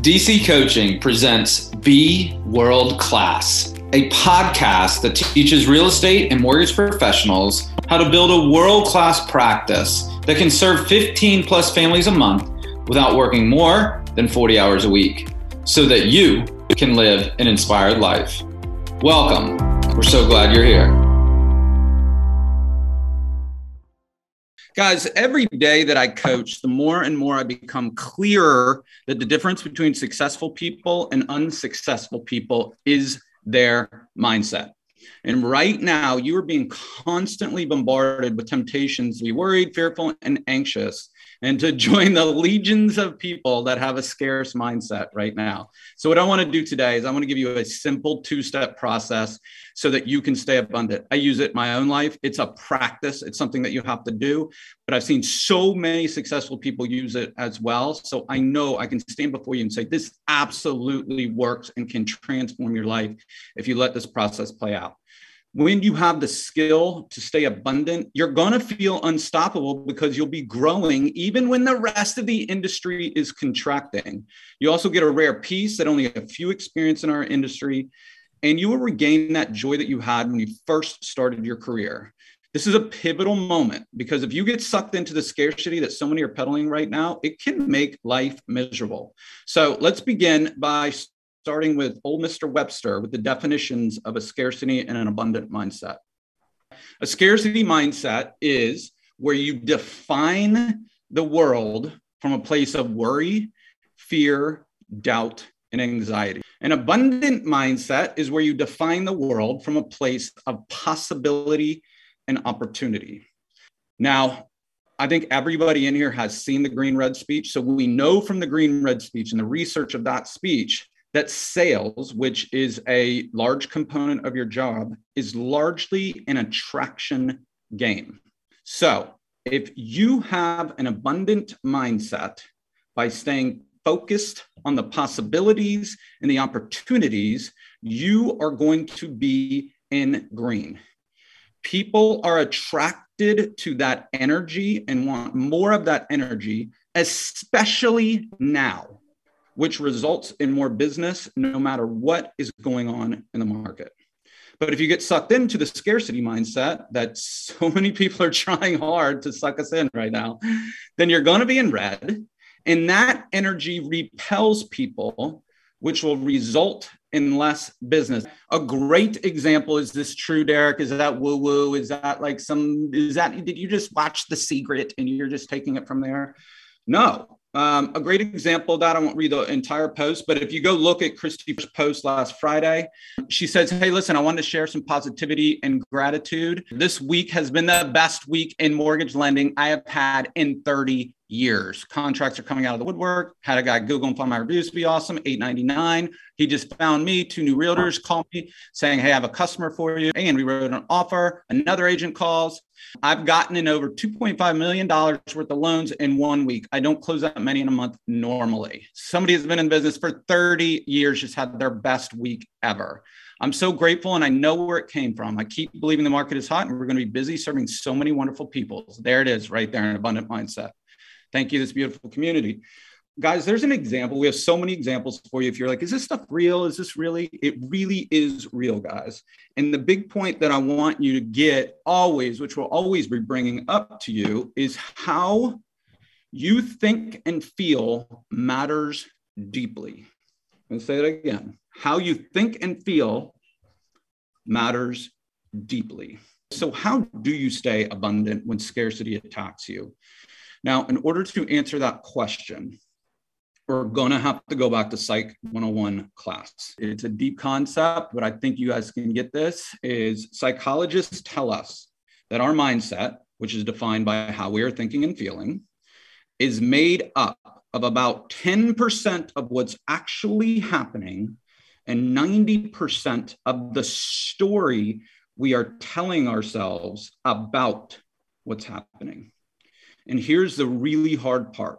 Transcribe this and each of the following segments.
DC Coaching presents Be World Class, a podcast that teaches real estate and mortgage professionals how to build a world class practice that can serve 15 plus families a month without working more than 40 hours a week so that you can live an inspired life. Welcome. We're so glad you're here. Guys, every day that I coach, the more and more I become clearer that the difference between successful people and unsuccessful people is their mindset. And right now, you are being constantly bombarded with temptations to be worried, fearful, and anxious and to join the legions of people that have a scarce mindset right now. So, what I want to do today is I want to give you a simple two step process so that you can stay abundant. I use it in my own life. It's a practice, it's something that you have to do, but I've seen so many successful people use it as well. So, I know I can stand before you and say, this absolutely works and can transform your life if you let this process play out when you have the skill to stay abundant, you're going to feel unstoppable because you'll be growing even when the rest of the industry is contracting. You also get a rare peace that only a few experience in our industry, and you will regain that joy that you had when you first started your career. This is a pivotal moment because if you get sucked into the scarcity that so many are peddling right now, it can make life miserable. So let's begin by starting with old Mr. Webster with the definitions of a scarcity and an abundant mindset. A scarcity mindset is where you define the world from a place of worry, fear, doubt, and anxiety. An abundant mindset is where you define the world from a place of possibility and opportunity. Now, I think everybody in here has seen the green red speech. So we know from the green red speech and the research of that speech that sales, which is a large component of your job, is largely an attraction game. So, if you have an abundant mindset by staying focused on the possibilities and the opportunities, you are going to be in green. People are attracted to that energy and want more of that energy, especially now which results in more business no matter what is going on in the market. But if you get sucked into the scarcity mindset that so many people are trying hard to suck us in right now, then you're going to be in red. And that energy repels people, which will result in less business. A great example is this true, Deryck? Is that woo woo? Is that like some, is that, did you just watch The Secret and you're just taking it from there? No, um, a great example that, I won't read the entire post, but if you go look at Christy's post last Friday, she says, Hey, listen, I wanted to share some positivity and gratitude. This week has been the best week in mortgage lending I have had in 30 years. Contracts are coming out of the woodwork. Had a guy Google and find my reviews to be awesome. 899. He just found me. Two new realtors call me saying, Hey, I have a customer for you. And we wrote an offer. Another agent calls. I've gotten in over $2.5 million worth of loans in one week. I don't close that many in a month normally. Somebody has been in business for 30 years, just had their best week ever. I'm so grateful and I know where it came from. I keep believing the market is hot and we're going to be busy serving so many wonderful people. There it is, right there, an abundant mindset. Thank you, this beautiful community. Guys, there's an example. We have so many examples for you. If you're like, is this stuff real? Is this really? It really is real, guys. And the big point that I want you to get always, which we'll always be bringing up to you, is how you think and feel matters deeply. To say that again. How you think and feel matters deeply. So, how do you stay abundant when scarcity attacks you? Now, in order to answer that question, we're going to have to go back to Psych 101 class. It's a deep concept, but I think you guys can get this is psychologists tell us that our mindset, which is defined by how we are thinking and feeling, is made up of about 10% of what's actually happening and 90% of the story we are telling ourselves about what's happening. And here's the really hard part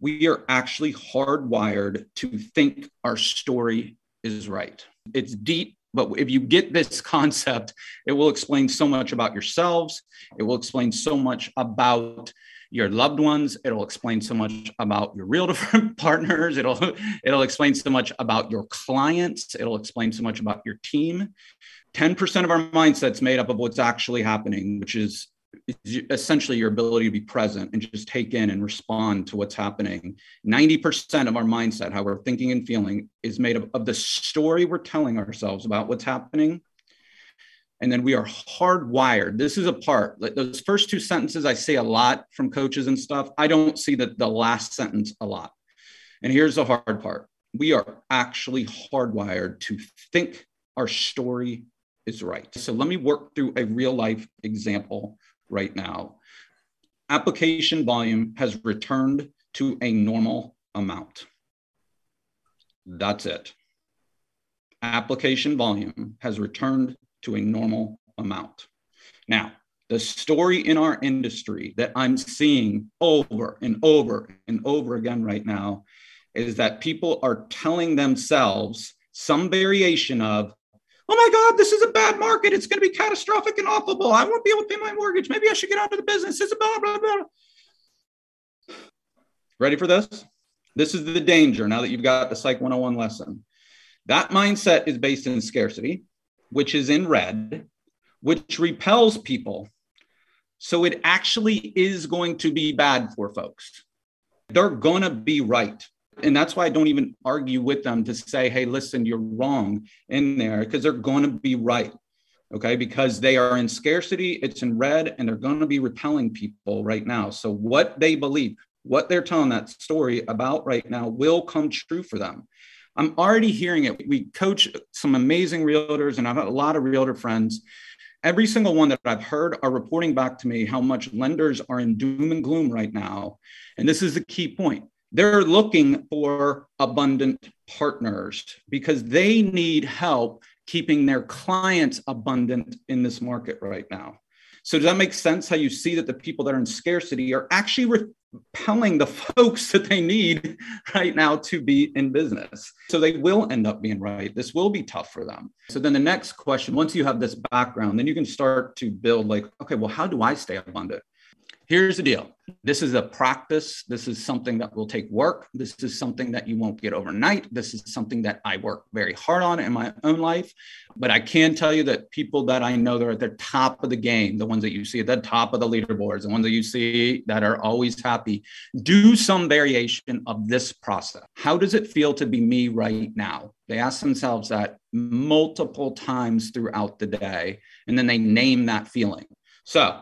we are actually hardwired to think our story is right. It's deep, but if you get this concept, it will explain so much about yourselves. It will explain so much about your loved ones. It'll explain so much about your real different partners. It'll it'll explain so much about your clients. It'll explain so much about your team. 10% of our mindset's made up of what's actually happening, which is essentially your ability to be present and just take in and respond to what's happening. 90% of our mindset, how we're thinking and feeling, is made up of the story we're telling ourselves about what's happening. And then we are hardwired. This is a part like those first two sentences i say a lot from coaches and stuff. I don't see that the last sentence a lot. And here's the hard part. We are actually hardwired to think our story is right. So let me work through a real life example right now. Application volume has returned to a normal amount. That's it. Application volume has returned to a normal amount. Now, the story in our industry that I'm seeing over and over and over again right now is that people are telling themselves some variation of, oh my God, this is a bad market. It's going to be catastrophic and awful. I won't be able to pay my mortgage. Maybe I should get out of the business. It's blah, blah, blah. Ready for this? This is the danger now that you've got the Psych 101 lesson. That mindset is based in scarcity which is in red, which repels people. So it actually is going to be bad for folks. They're going to be right. And that's why I don't even argue with them to say, hey, listen, you're wrong in there, because they're going to be right. Okay. Because they are in scarcity, it's in red, and they're going to be repelling people right now. So what they believe, what they're telling that story about right now will come true for them. I'm already hearing it. We coach some amazing realtors, and I've had a lot of realtor friends. Every single one that I've heard are reporting back to me how much lenders are in doom and gloom right now. And this is the key point. They're looking for abundant partners because they need help keeping their clients abundant in this market right now. So, does that make sense how you see that the people that are in scarcity are actually repelling the folks that they need right now to be in business. So they will end up being right. This will be tough for them. So then the next question, once you have this background, then you can start to build like, okay, well, how do I stay abundant? Here's the deal this is a practice. This is something that will take work. This is something that you won't get overnight. This is something that I work very hard on in my own life. But I can tell you that people that I know that are at the top of the game, the ones that you see at the top of the leaderboards, the ones that you see that are always happy, do some variation of this process. How does it feel to be me right now? They ask themselves that multiple times throughout the day, and then they name that feeling. So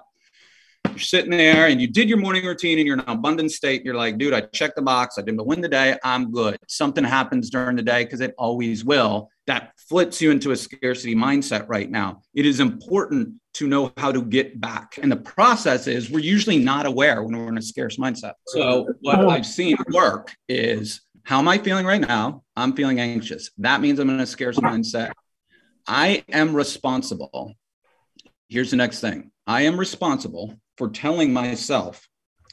you're sitting there and you did your morning routine and you're in an abundant state. You're like, dude, I checked the box. I didn't win the day. I'm good. Something happens during the day because it always will. That flips you into a scarcity mindset right now. It is important to know how to get back. And the process is we're usually not aware when we're in a scarce mindset. So, what oh. I've seen work is how am I feeling right now? I'm feeling anxious. That means I'm in a scarce mindset. I am responsible. Here's the next thing I am responsible for telling myself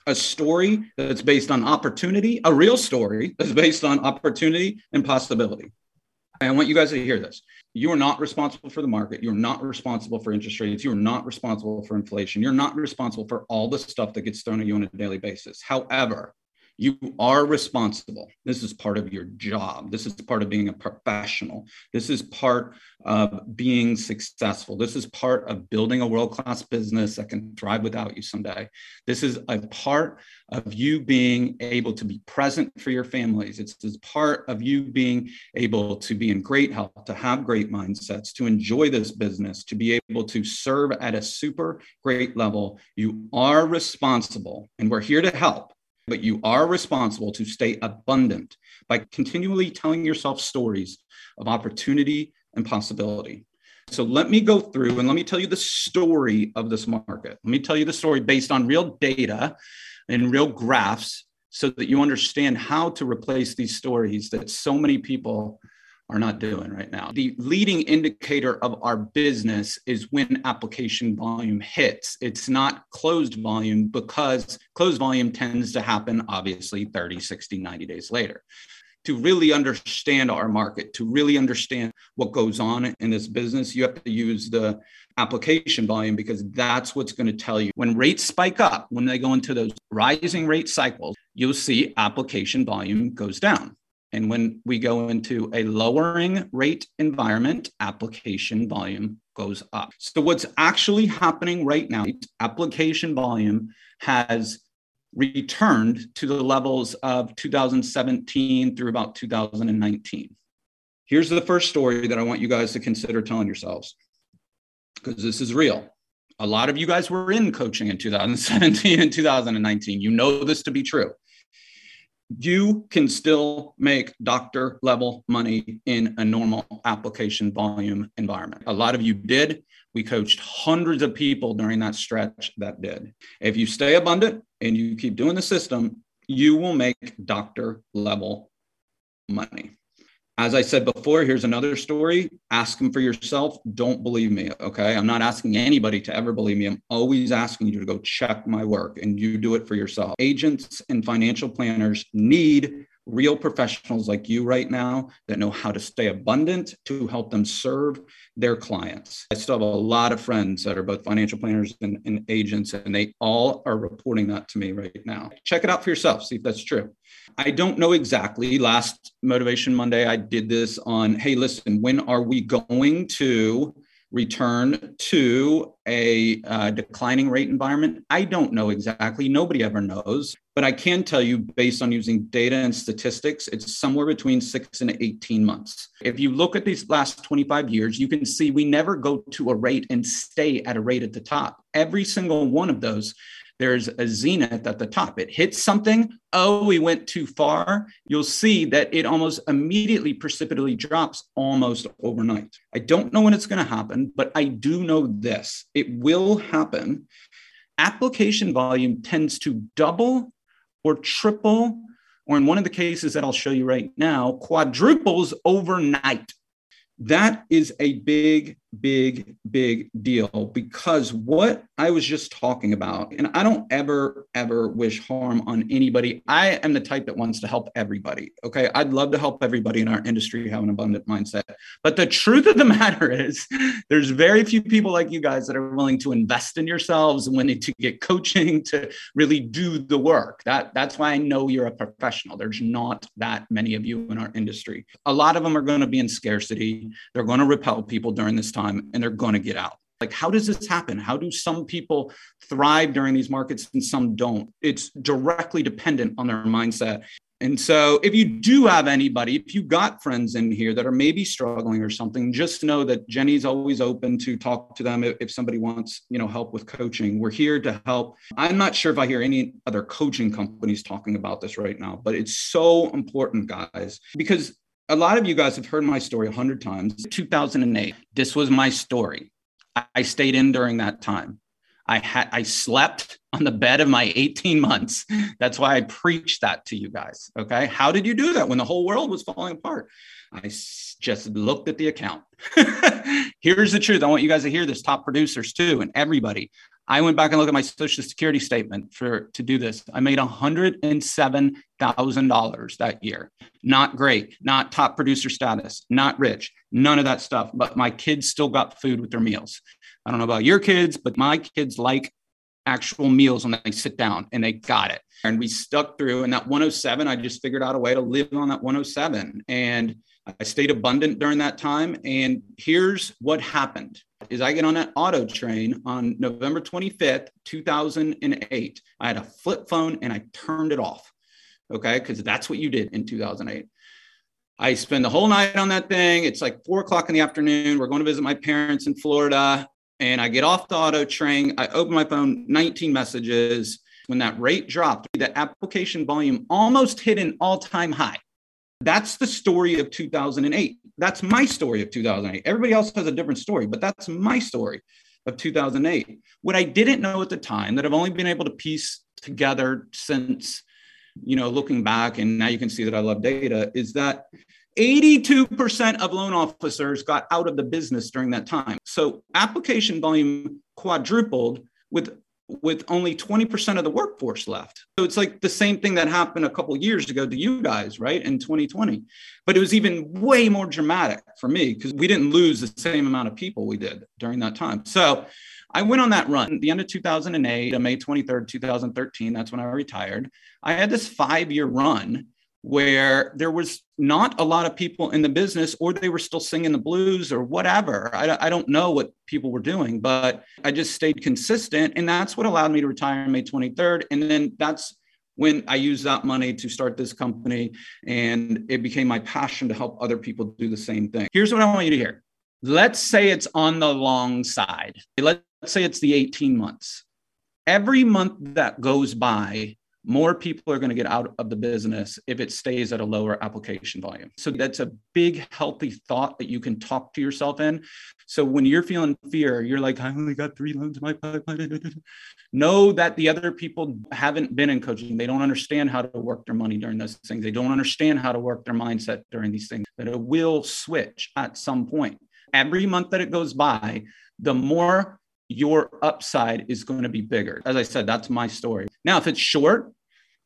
a story that's based on opportunity, a real story that's based on opportunity and possibility. I want you guys to hear this. You are not responsible for the market. You're not responsible for interest rates. You're not responsible for inflation. You're not responsible for all the stuff that gets thrown at you on a daily basis. However, you are responsible. This is part of your job. This is part of being a professional. This is part of being successful. This is part of building a world class business that can thrive without you someday. This is a part of you being able to be present for your families. It's, part of you being able to be in great health, to have great mindsets, to enjoy this business, to be able to serve at a super great level. You are responsible, and we're here to help but you are responsible to stay abundant by continually telling yourself stories of opportunity and possibility. So let me go through and let me tell you the story of this market. Let me tell you the story based on real data and real graphs so that you understand how to replace these stories that so many people are not doing right now. The leading indicator of our business is when application volume hits. It's not closed volume because closed volume tends to happen obviously 30, 60, 90 days later. to really understand our market, to really understand what goes on in this business, you have to use the application volume because that's what's going to tell you when rates spike up, when they go into those rising rate cycles, you'll see application volume goes down. And when we go into a lowering rate environment, application volume goes up. So, what's actually happening right now, application volume has returned to the levels of 2017 through about 2019. Here's the first story that I want you guys to consider telling yourselves because this is real. A lot of you guys were in coaching in 2017 and 2019. You know this to be true. You can still make doctor level money in a normal application volume environment. A lot of you did. We coached hundreds of people during that stretch that did. If you stay abundant and you keep doing the system, you will make doctor level money. As I said before, here's another story. Ask them for yourself. Don't believe me. Okay. I'm not asking anybody to ever believe me. I'm always asking you to go check my work and you do it for yourself. Agents and financial planners need real professionals like you right now that know how to stay abundant to help them serve their clients. I still have a lot of friends that are both financial planners and, and, agents, and they all are reporting that to me right now. Check it out for yourself, see if that's true. I don't know exactly. Last Motivation Monday, I did this on hey, listen, when are we going to return to a uh, declining rate environment? I don't know exactly. Nobody ever knows. But I can tell you, based on using data and statistics, it's somewhere between six and 18 months. If you look at these last 25 years, you can see we never go to a rate and stay at a rate at the top. Every single one of those there's a zenith at the top. It hits something, oh, we went too far. You'll see that it almost immediately precipitously drops almost overnight. I don't know when it's going to happen, but I do know this it will happen. Application volume tends to double or triple, or in one of the cases that I'll show you right now, quadruples overnight. That is a big, big, big deal because what I was just talking about, and I don't ever, ever wish harm on anybody. I am the type that wants to help everybody. Okay. I'd love to help everybody in our industry have an abundant mindset. But the truth of the matter is, there's very few people like you guys that are willing to invest in yourselves and willing to get coaching to really do the work. That, that's why I know you're a professional. There's not that many of you in our industry. A lot of them are going to be in scarcity. They're going to repel people during this time and they're going to get out. Like, how does this happen? How do some people thrive during these markets and some don't? It's directly dependent on their mindset. And so, if you do have anybody, if you got friends in here that are maybe struggling or something, just know that Jenny's always open to talk to them if, if somebody wants, you know, help with coaching. We're here to help. I'm not sure if I hear any other coaching companies talking about this right now, but it's so important, guys, because a lot of you guys have heard my story a hundred times. 2008, this was my story. I stayed in during that time. I had I slept on the bed of my 18 months. That's why I preached that to you guys. Okay. How did you do that when the whole world was falling apart? I just looked at the account. Here's the truth. I want you guys to hear this, top producers too, and everybody. I went back and looked at my social security statement for to do this. I made $107,000 that year. Not great, not top producer status, not rich, none of that stuff. But my kids still got food with their meals. I don't know about your kids, but my kids like actual meals when they sit down and they got it. And we stuck through. And that 107, I just figured out a way to live on that 107. And I stayed abundant during that time. And here's what happened is I get on that auto train on November 25th, 2008. I had a flip phone and I turned it off. Okay. Cause that's what you did in 2008. I spend the whole night on that thing. It's like four o'clock in the afternoon. We're going to visit my parents in Florida. And I get off the auto train. I open my phone, 19 messages. When that rate dropped, the application volume almost hit an all time high. That's the story of 2008. That's my story of 2008. Everybody else has a different story, but that's my story of 2008. What I didn't know at the time that I've only been able to piece together since, you know, looking back, and now you can see that I love data, is that 82% of loan officers got out of the business during that time. So application volume quadrupled with with only 20% of the workforce left. So it's like the same thing that happened a couple years ago to you guys, right? In 2020. But it was even way more dramatic for me because we didn't lose the same amount of people we did during that time. So I went on that run at the end of 2008, May 23rd, 2013. That's when I retired. I had this five year run where there was not a lot of people in the business or they were still singing the blues or whatever. I, I, don't know what people were doing, but I just stayed consistent. And that's what allowed me to retire on May 23rd. And then that's when I used that money to start this company. And it became my passion to help other people do the same thing. Here's what I want you to hear. Let's say it's on the long side. Let's say it's the 18 months. Every month that goes by, more people are going to get out of the business if it stays at a lower application volume. So that's a big, healthy thought that you can talk to yourself in. So when you're feeling fear, you're like, I only got three loans in my pipeline. know that the other people haven't been in coaching. They don't understand how to work their money during those things. They don't understand how to work their mindset during these things, that it will switch at some point. Every month that it goes by, the more your upside is going to be bigger. As I said, that's my story. Now, if it's short,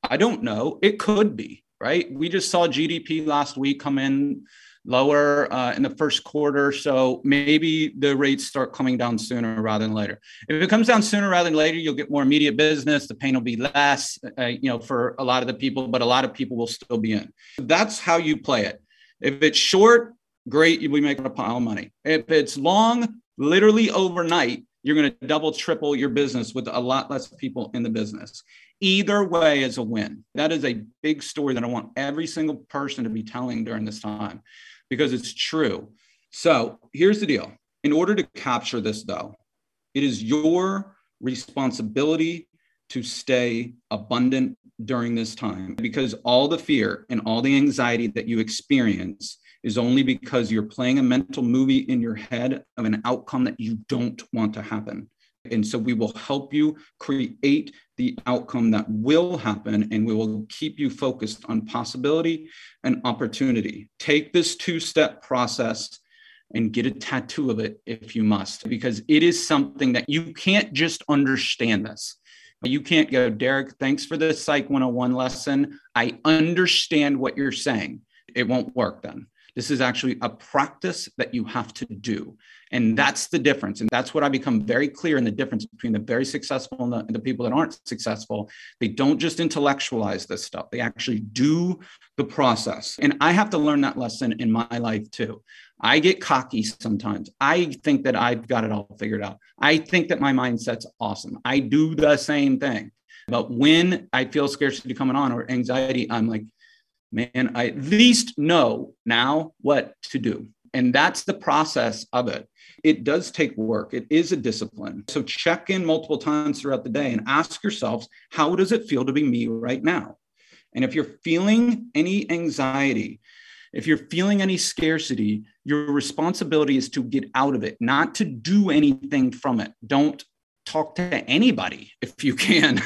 I don't know. It could be, right? We just saw GDP last week come in lower uh, in the first quarter. So maybe the rates start coming down sooner rather than later. If it comes down sooner rather than later, you'll get more immediate business. The pain will be less, uh, you know, for a lot of the people, but a lot of people will still be in. That's how you play it. If it's short, great, you'll be making a pile of money. If it's long, literally overnight, you're going to double, triple your business with a lot less people in the business. Either way is a win. That is a big story that I want every single person to be telling during this time because it's true. So here's the deal in order to capture this, though, it is your responsibility to stay abundant during this time because all the fear and all the anxiety that you experience is only because you're playing a mental movie in your head of an outcome that you don't want to happen. And so we will help you create the outcome that will happen, and we will keep you focused on possibility and opportunity. Take this two step process and get a tattoo of it if you must, because it is something that you can't just understand this. You can't go, Deryck, thanks for the Psych 101 lesson. I understand what you're saying. It won't work then. This is actually a practice that you have to do. And that's the difference. And that's what I become very clear in the difference between the very successful and the, and the, people that aren't successful. They don't just intellectualize this stuff, they actually do the process. And I have to learn that lesson in my life too. I get cocky sometimes. I think that I've got it all figured out. I think that my mindset's awesome. I do the same thing. But when I feel scarcity coming on or anxiety, I'm like, man, I at least know now what to do. And that's the process of it. It does take work. It is a discipline. So check in multiple times throughout the day and ask yourselves, how does it feel to be me right now? And if you're feeling any anxiety, if you're feeling any scarcity, your responsibility is to get out of it, not to do anything from it. Don't talk to anybody if you can.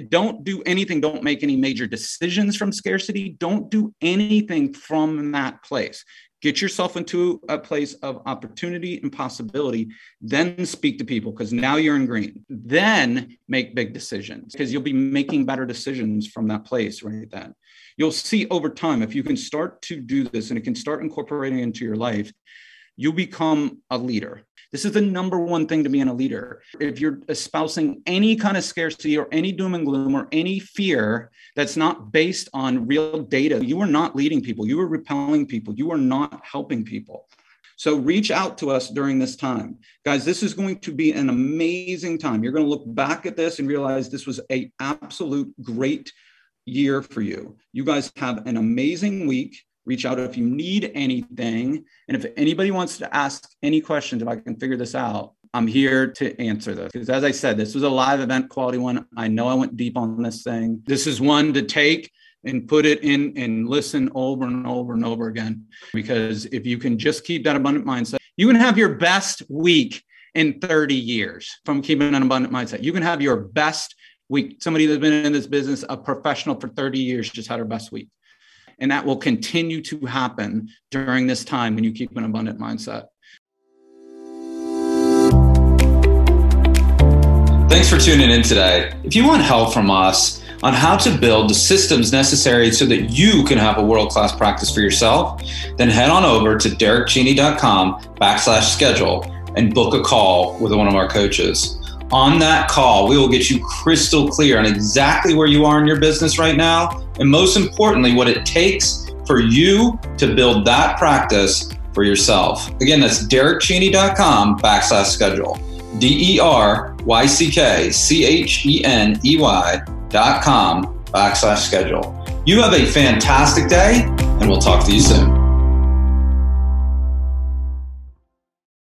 don't do anything. Don't make any major decisions from scarcity. Don't do anything from that place. Get yourself into a place of opportunity and possibility. Then speak to people because now you're in green. Then make big decisions because you'll be making better decisions from that place right then. You'll see over time if you can start to do this and it can start incorporating into your life, you become a leader. This is the number one thing to being a leader. If you're espousing any kind of scarcity or any doom and gloom or any fear that's not based on real data, you are not leading people. You are repelling people. You are not helping people. So reach out to us during this time. Guys, this is going to be an amazing time. You're going to look back at this and realize this was a absolute great year for you. You guys have an amazing week reach out if you need anything. And if anybody wants to ask any questions, if I can figure this out, I'm here to answer this. Because as I said, this was a live event quality one. I know I went deep on this thing. This is one to take and put it in and listen over and over and over again. Because if you can just keep that abundant mindset, you can have your best week in 30 years from keeping an abundant mindset. You can have your best week. Somebody that's been in this business, a professional for 30 years, just had her best week. And that will continue to happen during this time when you keep an abundant mindset. Thanks for tuning in today. If you want help from us on how to build the systems necessary so that you can have a world class practice for yourself, then head on over to deryckcheney.com backslash schedule and book a call with one of our coaches. On that call, we will get you crystal clear on exactly where you are in your business right now, and most importantly, what it takes for you to build that practice for yourself. Again, that's deryckcheney.com backslash schedule. D E R Y C K C H E N E Y dot com backslash schedule. You have a fantastic day, and we'll talk to you soon.